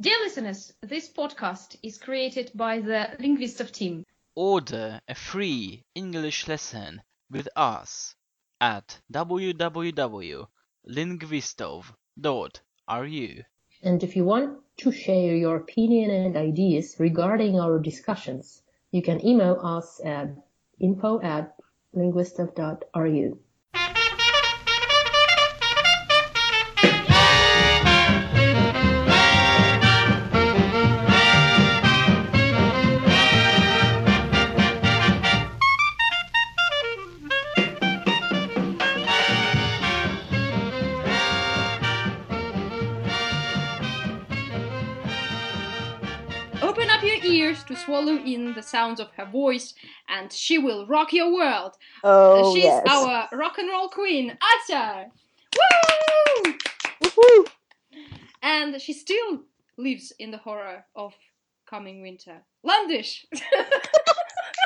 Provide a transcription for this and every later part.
Dear listeners, this podcast is created by the Lingvistov team. Order a free English lesson with us at www.lingvistov.ru. And if you want to share your opinion and ideas regarding our discussions, you can email us at info at lingvistov.ru. swallow in the sounds of her voice, and she will rock your world. Oh, She's yes. our rock and roll queen, Asha! Woo! Woohoo! And she still lives in the horror of coming winter. Landish!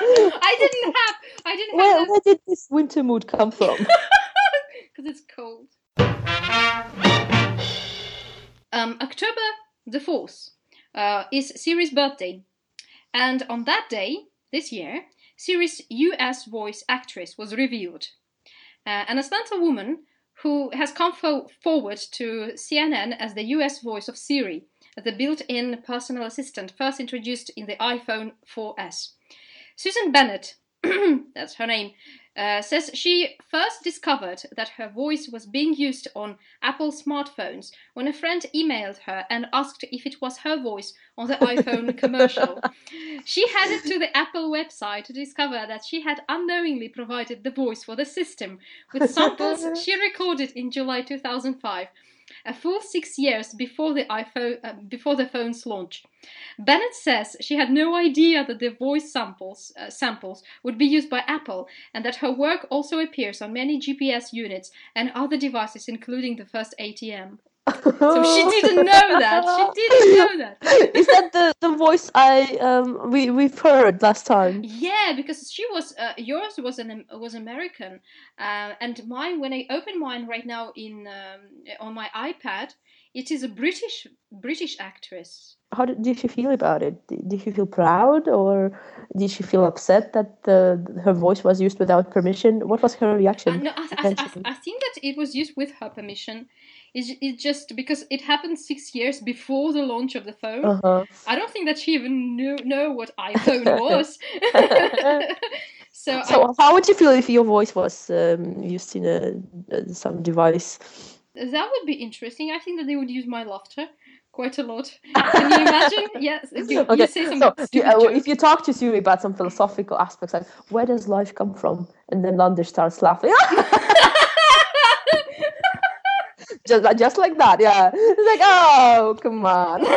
I didn't have, I didn't Where, have where did this winter mood come from? because it's cold. Um, October the 4th uh, is Siri's birthday. And on that day, this year, Siri's US voice actress was revealed. Uh, an Atlanta woman who has come fo- forward to CNN as the US voice of Siri, the built in personal assistant first introduced in the iPhone 4S. Susan Bennett, that's her name, uh, says she first discovered that her voice was being used on Apple smartphones when a friend emailed her and asked if it was her voice on the iPhone commercial. She headed to the Apple website to discover that she had unknowingly provided the voice for the system with samples she recorded in July 2005. A full six years before the iPhone, uh, before the phone's launch, Bennett says she had no idea that the voice samples uh, samples would be used by Apple, and that her work also appears on many GPS units and other devices, including the first ATM. So she didn't know that. She didn't know that. Is that the, the voice I um we we've heard last time? Yeah, because she was uh, yours was an was American, uh, and mine when I open mine right now in um, on my iPad, it is a British British actress. How did, did she feel about it? Did, did she feel proud or did she feel upset that the, her voice was used without permission? What was her Uh, reaction? no, I, I, I. I think that it was used with her permission. It's, it's just because it happened six years before the launch of the phone. Uh-huh. I don't think that she even knew know what iPhone was. so, I, how would you feel if your voice was um, used in a, uh, some device? that would be interesting. I think that they would use my laughter quite a lot. Can you imagine? yes, you, you Okay, some so you, stupid uh, if you talk to Siri about some philosophical aspects, like where does life come from, and then Lander starts laughing, just like- just like that, yeah. It's like, oh, come on.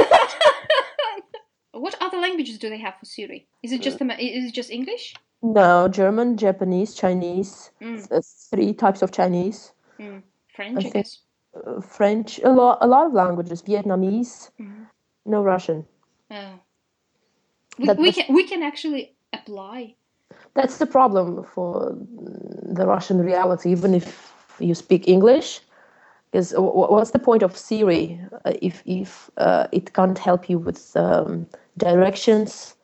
What other languages do they have for Siri? Is it Uh, just Ama- is it just English? No, German, Japanese, Chinese, Mm, uh, three types of Chinese, mm. French, I, think- guess. uh, French, a lot, a lot of languages, Vietnamese, Mhm. no Russian. Uh, we, That we can we can actually apply. That's the problem for the Russian reality, even if you speak English. Because what's the point of Siri uh, if if uh, it can't help you with um, directions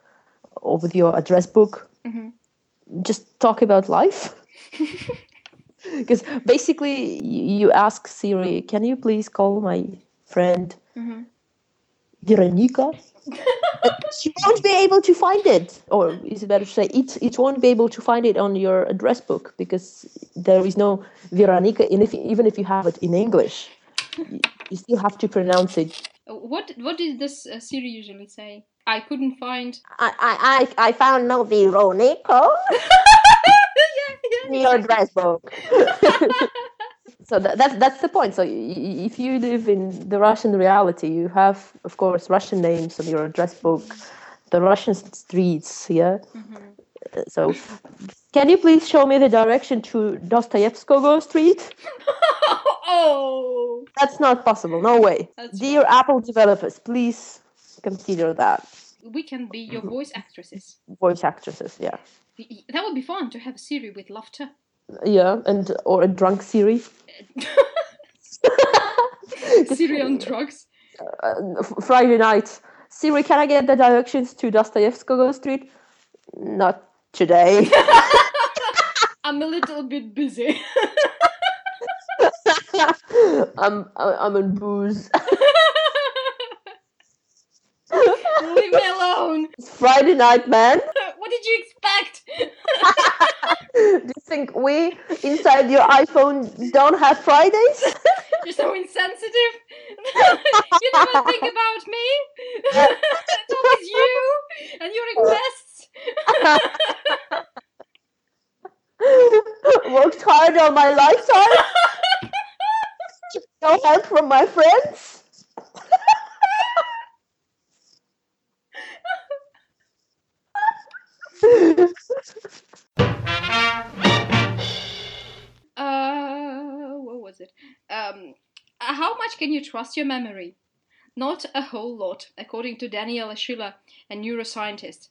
or with your address book? Mhm. Just talk about life. Because basically, you ask Siri, "Can you please call my friend Mhm. Veronica?" she won't be able to find it, or is it better to say it? It won't be able to find it on your address book because there is no Veronica. And if even if you have it in English, you, still have to pronounce it. What what did this uh, Siri usually say? I couldn't find. I I I, found no Veronica yeah, in yeah. your address book. so that, that's that's the point. So y- y- if you live in the Russian reality, you have, of course, Russian names on your address book, the Russian streets. Yeah. Mhm. Uh, So, can you please show me the direction to Dostoevskogo Street? oh, That's not possible. No way. That's Dear Apple developers, please consider that. we can be your voice actresses. Voice actresses, yeah. That would be fun to have Siri with laughter. Yeah, and or a drunk Siri. Siri on drugs. uh, Friday night. Siri, can I get the directions to Dostoevskoy Street? Not today. I'm a little bit busy. I'm I'm on booze. Leave me alone. It's Friday night, man. What did you expect? Do you think we inside your iPhone don't have Fridays? You're so insensitive. you never think about me. it's always you and your requests. Worked hard all my lifetime. no help from my friends. Um, how much can you trust your memory? Not a whole lot, according to Daniela Schiller, a neuroscientist.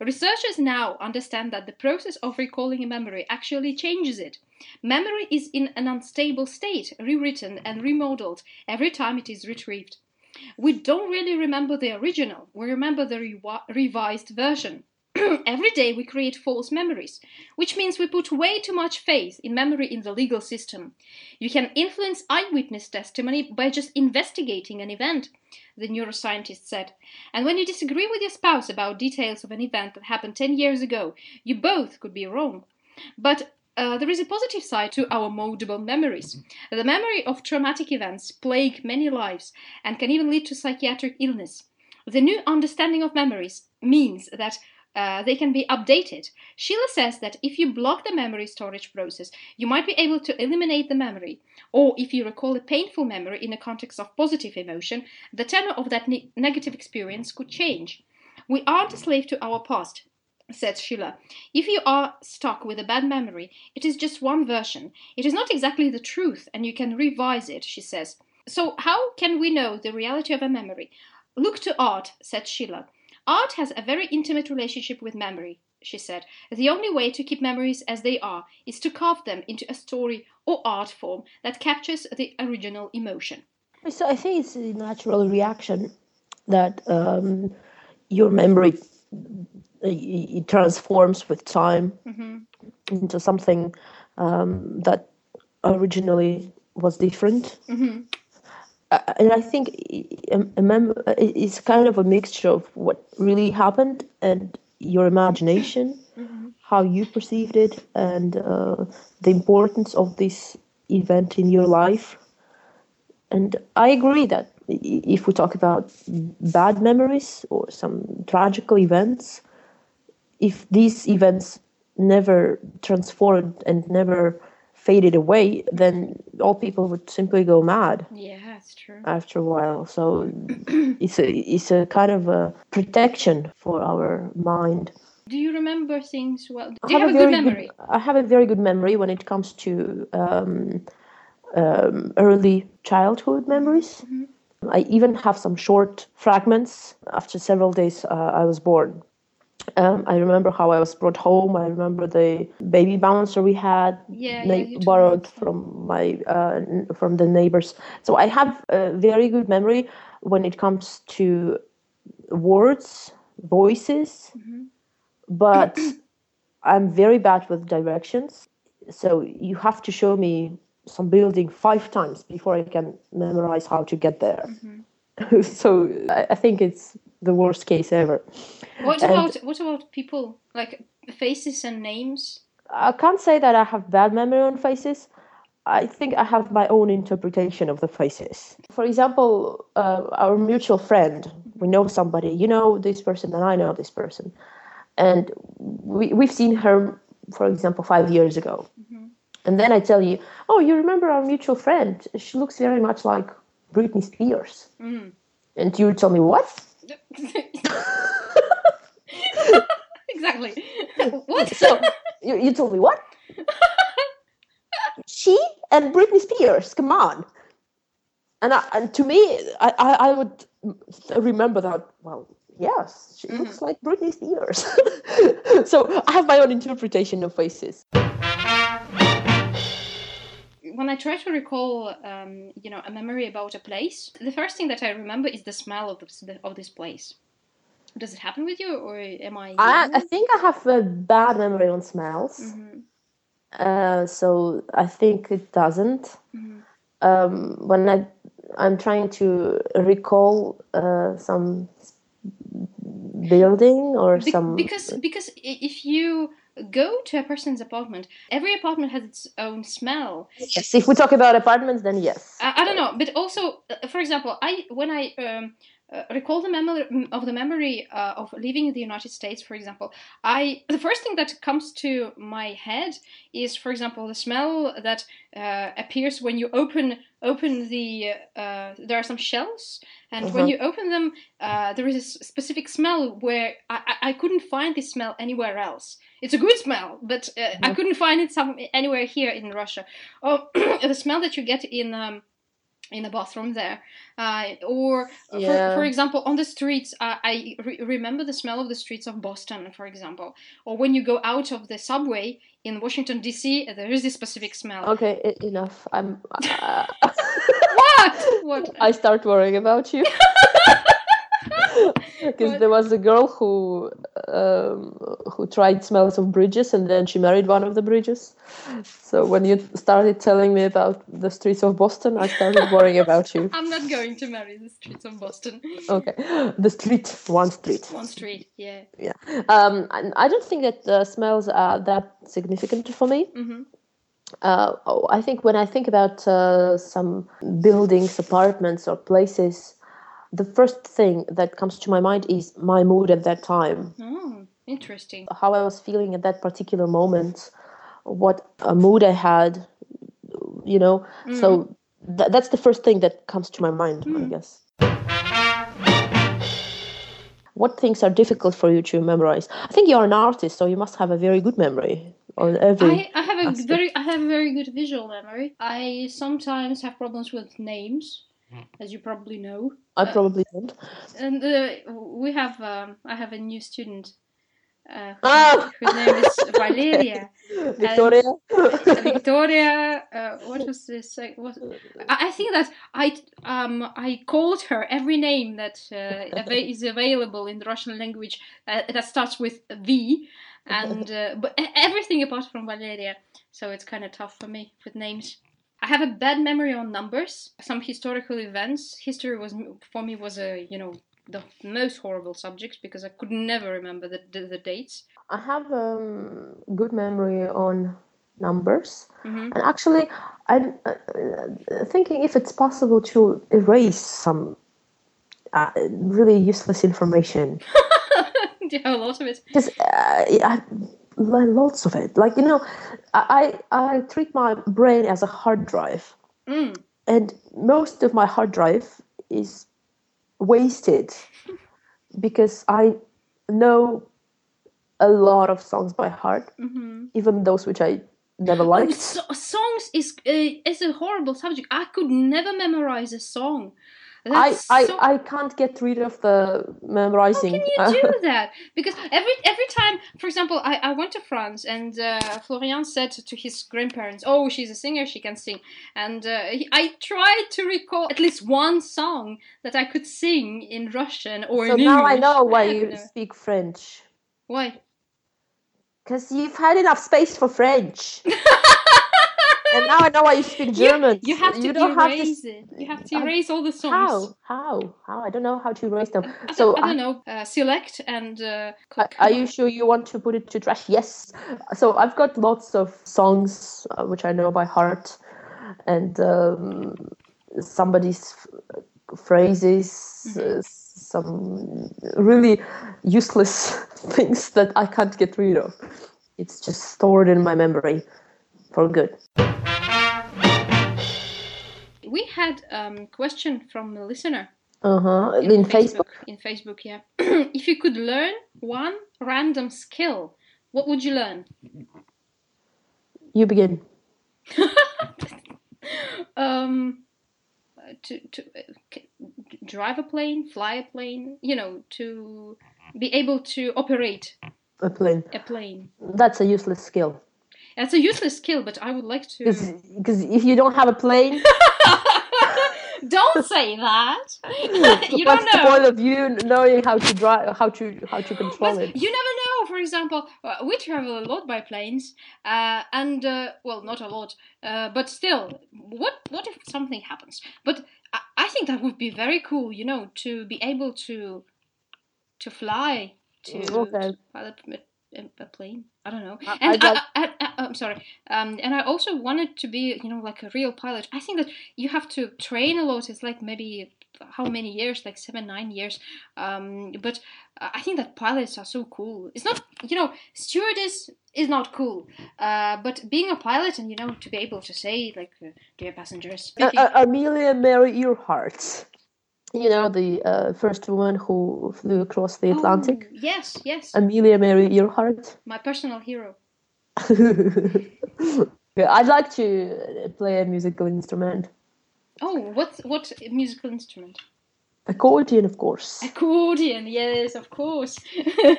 Researchers now understand that the process of recalling a memory actually changes it. Memory is in an unstable state, rewritten and remodeled every time it is retrieved. We don't really remember the original, we remember the rewi- revised version. Every day we create false memories, which means we put way too much faith in memory in the legal system. You can influence eyewitness testimony by just investigating an event, the neuroscientist said. And when you disagree with your spouse about details of an event that happened 10 years ago, you both could be wrong. But uh, there is a positive side to our moldable memories. The memory of traumatic events plague many lives and can even lead to psychiatric illness. The new understanding of memories means that uh, they can be updated. Schiller says that if you block the memory storage process, you might be able to eliminate the memory. Or if you recall a painful memory in a context of positive emotion, the tenor of that ne- negative experience could change. We aren't a slave to our past, said Schiller. If you are stuck with a bad memory, it is just one version. It is not exactly the truth, and you can revise it, she says. So, how can we know the reality of a memory? Look to art, said Schiller. Art has a very intimate relationship with memory, she said. The only way to keep memories as they are is to carve them into a story or art form that captures the original emotion. So I think it's a natural reaction that um, your memory uh, it transforms with time into something um, that originally was different. Uh, and I think i- a, a mem- uh, it's kind of a mixture of what really happened and your imagination, how you perceived it, and uh, the importance of this event in your life. And I agree that if we talk about bad memories or some tragical events, if these events never transformed and never faded away, then all people would simply go mad. Yeah, that's true. after a while. So it's a it's a kind of a protection for our mind. Do you remember things well? Do you have a good memory? I have a very good memory when it comes to um, um, early childhood memories. I even have some short fragments after several days uh, I was born. Um, I remember how I was brought home. I remember the baby bouncer we had Yeah, na- yeah, borrowed from my uh, n- from the neighbors. So I have a very good memory when it comes to words, voices, Mm-hmm. but I'm very bad with directions. So you have to show me some building five times before I can memorize how to get there. Mm-hmm. so I, I think it's the worst case ever. What And- about what about people like faces and names? I can't say that I have bad memory on faces. I think I have my own interpretation of the faces. For example, uh, our mutual friend, we know somebody, you know this person, and I know this person. And we, we've seen her, for example, five years ago. And then I tell you, oh, you remember our mutual friend? She looks very much like Britney Spears. And you tell me, what? exactly. what? So you, you told me what? she and Britney Spears, come on. And I, and to me, I, I, I would remember that. Well, yes, she mm-hmm. looks like Britney Spears. so I have my own interpretation of faces. When I try to recall, um, you know, a memory about a place, the first thing that I remember is the smell of this of this place. Does it happen with you, or am I? I, I think I have a bad memory on smells. hmm Uh, so I think it doesn't. Mhm. Um, when I I'm trying to recall uh, some building or Be- some because because if you go to a person's apartment, every apartment has its own smell. yes. If we talk about apartments, then yes. I, I don't know, but also, uh, for example, I when I um, uh, recall the memory of the memory uh, of living in the United States, for example, I the first thing that comes to my head is, for example, the smell that uh, appears when you open open the. Uh, there are some shells, and when Mhm. you open them, uh, there is a specific smell where I, I, couldn't find this smell anywhere else. It's a good smell, but uh, I Mhm. couldn't find it some anywhere here in Russia. Oh, the smell that you get in. Um, in the bathroom there, uh, or for, Yeah. for example, on the streets, uh, I re- remember the smell of the streets of Boston, for example, or when you go out of the subway in Washington D.C., there is this specific smell. Okay, enough. I'm. Uh, What? I start worrying about you. Because there was a girl who um, who tried smells of bridges and then she married one of the bridges. So when you started telling me about the streets of Boston, I started worrying about you. I'm not going to marry the streets of Boston. Okay, the street, one street. One street, yeah. Um, I don't think that the smells are that significant for me. hmm Uh, oh, I think when I think about uh, some buildings, apartments, or places, the first thing that comes to my mind is my mood at that time, Oh, interesting. how I was feeling at that particular moment, what a mood I had, you know. So th- that's the first thing that comes to my mind, I guess. What things are difficult for you to memorize? I think you're an artist, so you must have a very good memory on every. I, I have a aspect. very I have a very good visual memory. I sometimes have problems with names, as you probably know. I probably don't. And uh, we have um, I have a new student. Uh, Ah! whose name is Valeria. Victoria. Victoria, uh, what was this? uh, What, I I think that I um I called her every name that uh, is available in the Russian language uh, that starts with V, and uh, but everything apart from Valeria. So it's kind of tough for me with names. I have a bad memory on numbers. Some historical events. History was for me was a you know the most horrible subject because I could never remember the the, the dates. I have um, good memory on numbers, hmm and actually, I'm uh, thinking if it's possible to erase some uh, really useless information yeah, a lot of it. because uh, lots of it. Like you know, I I treat my brain as a hard drive, Mm. and most of my hard drive is wasted because I know a lot of songs by heart, hmm even those which I never liked. So, songs is uh, is a horrible subject. I could never memorize a song. I, That's I, so- I can't get rid of the memorizing. How can you do that? Because every every time, for example, I, I went to France and uh, Florian said to his grandparents, "Oh, she's a singer; she can sing." And uh, he, I tried to recall at least one song that I could sing in Russian or so in now I know why you know. speak French. Why? Because you've had enough space for French. and now I know why you speak German. You, have to don't have to erase it. You have to I- erase all the songs. How? How? How? I don't know how to erase them. I So I I- don't know. Uh, select and. Uh, Are- Are you sure you want to put it to trash? Yes. So I've got lots of songs uh, which I know by heart, and um, somebody's f- phrases, uh, some really useless things that I can't get rid of. It's just stored in my memory for good. We had a um, question from a listener Uh huh. In Facebook. In Facebook, yeah. if you could learn one random skill, what would you learn? You begin. um, to to uh, drive a plane, fly a plane. You know, to be able to operate A plane. a plane. That's a useless skill. It's a useless skill, but I would like to. Because if you don't have a plane, don't say that. you what's don't the know. point of you knowing how to drive, how to how to control But it? you never know. For example, uh, we travel a lot by planes, uh, and uh, well, not a lot, uh, but still, what what if something happens? But I, I think that would be very cool, you know, to be able to to fly to, Okay. pilot a, a plane. I don't know. I- And I, like- I, I, am sorry. Um, and I also wanted to be, you know, like a real pilot. I think that you have to train a lot. It's like maybe how many years? Like seven, nine years. Um, but I think that pilots are so cool. It's not, you know, stewardess is not cool. Uh, but being a pilot and you know to be able to say like, uh, dear passengers, Uh, uh, Amelia Mary Earhart, you know the uh, first woman who flew across the Atlantic. Oh, yes, yes, Amelia Mary Earhart. my personal hero. I'd like to play a musical instrument. Oh, what what musical instrument? Accordion, of course. Accordion. Yes, of course.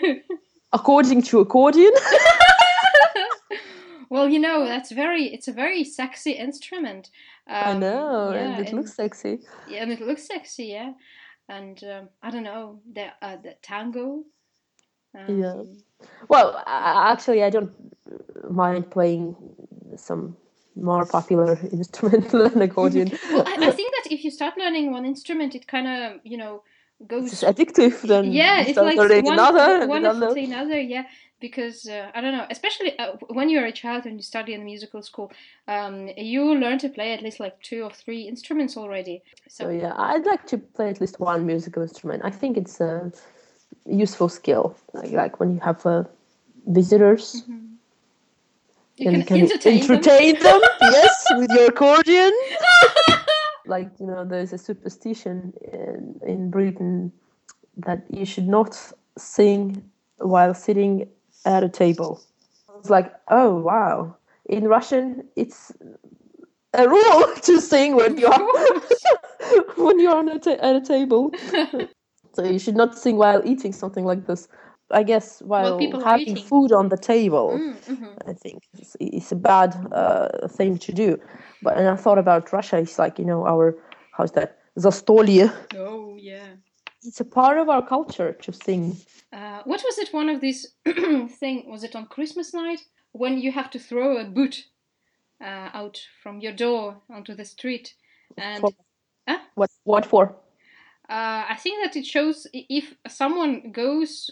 According to accordion. well, you know that's very. It's a very sexy instrument. I Um, know, yeah, and it looks sexy. yeah, and it looks sexy, yeah. And um, I don't know the uh, the tango. Um, Yeah. Well, I- actually, I don't mind playing some more popular instrument than accordion. Well, I, I think that if you start learning one instrument, it kind of you know goes. it's addictive. Then yeah, it's like one, another, one after another. Yeah, because uh, I don't know, especially uh, when you're a child and you study in musical school, um, you learn to play at least like two or three instruments already. So So yeah, I'd like to play at least one musical instrument. I think it's a useful skill. Like, like when you have uh, visitors, you and can, entertain, them. entertain them. yes, with your accordion. like you know, there's a superstition in, in Britain that you should not sing while sitting at a table. I was like, oh wow! In Russian, it's a rule to sing when you are when you're on a ta- at a table. so you should not sing while eating something like this. I guess while people having eating. food on the table. Mm, mhm. I think it's, it's a bad uh, thing to do. But and I thought about Russia. It's like you know our how's that zastolye. Oh yeah. It's a part of our culture to sing. Uh, what was it? One of these thing was it on Christmas night when you have to throw a boot uh, out from your door onto the street, and For- Huh? What what for? uh, I think that it shows if someone goes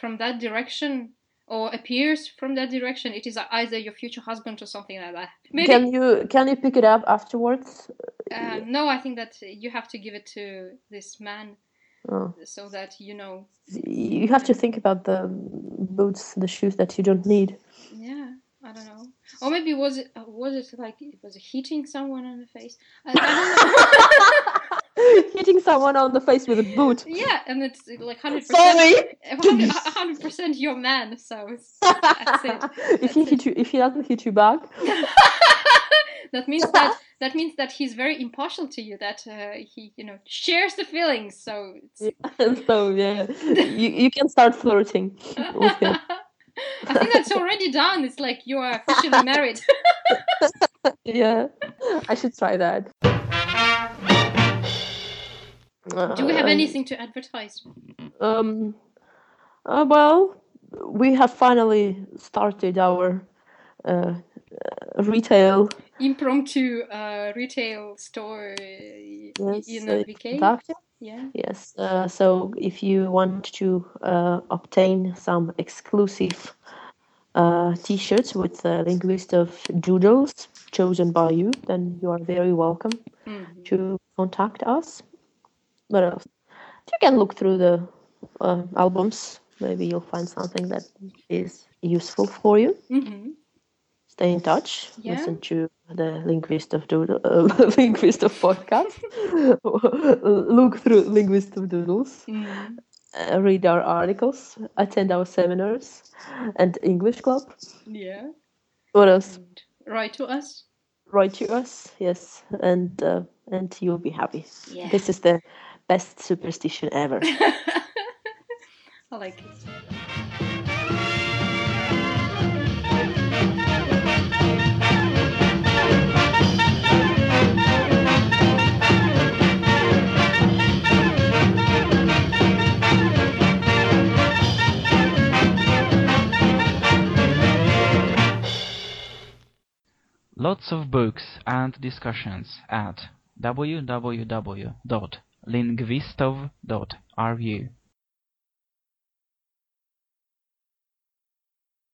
from that direction or appears from that direction, it is either your future husband or something like that. Maybe. Can you can you pick it up afterwards? uh, no, I think that you have to give it to this man Oh. so that you know. You have to think about the boots, the shoes that you don't need. Yeah, I don't know. Or maybe was it was it like it was it hitting someone on the face? I, I don't know. Hitting someone on the face with a boot. yeah, and it's like hundred Sorry. percent, hundred percent your man. So that's it. if he hit you, if he doesn't hit you back, That means that that means that he's very impartial to you. That uh, he you know shares the feelings. So it's, so yeah, you you can start flirting with him. I think that's already done. It's like you are officially married. Yeah, I should try that. Do we have Uh, anything to advertise? Um, uh, well, we have finally started our uh, retail Impromptu uh, retail store yes, in. Yeah. Yes. Uh, so if you want to uh, obtain some exclusive uh, T-shirts with the Lingvistov doodles chosen by you, then you are very welcome Mhm. to contact us. What else? You can look through the uh, albums. Maybe you'll find something that is useful for you. Mhm. Stay in touch. Yeah. Listen to the Lingvistov doodle, uh, Lingvistov podcast. look through Lingvistov doodles. Mhm. uh, read our articles, attend our seminars, and English club. Yeah. What else? And write to us. Write to us, yes, and uh, and you'll be happy. Yeah. This is the best superstition ever. I like it. lots of books and discussions at www www.lingvistov.ru.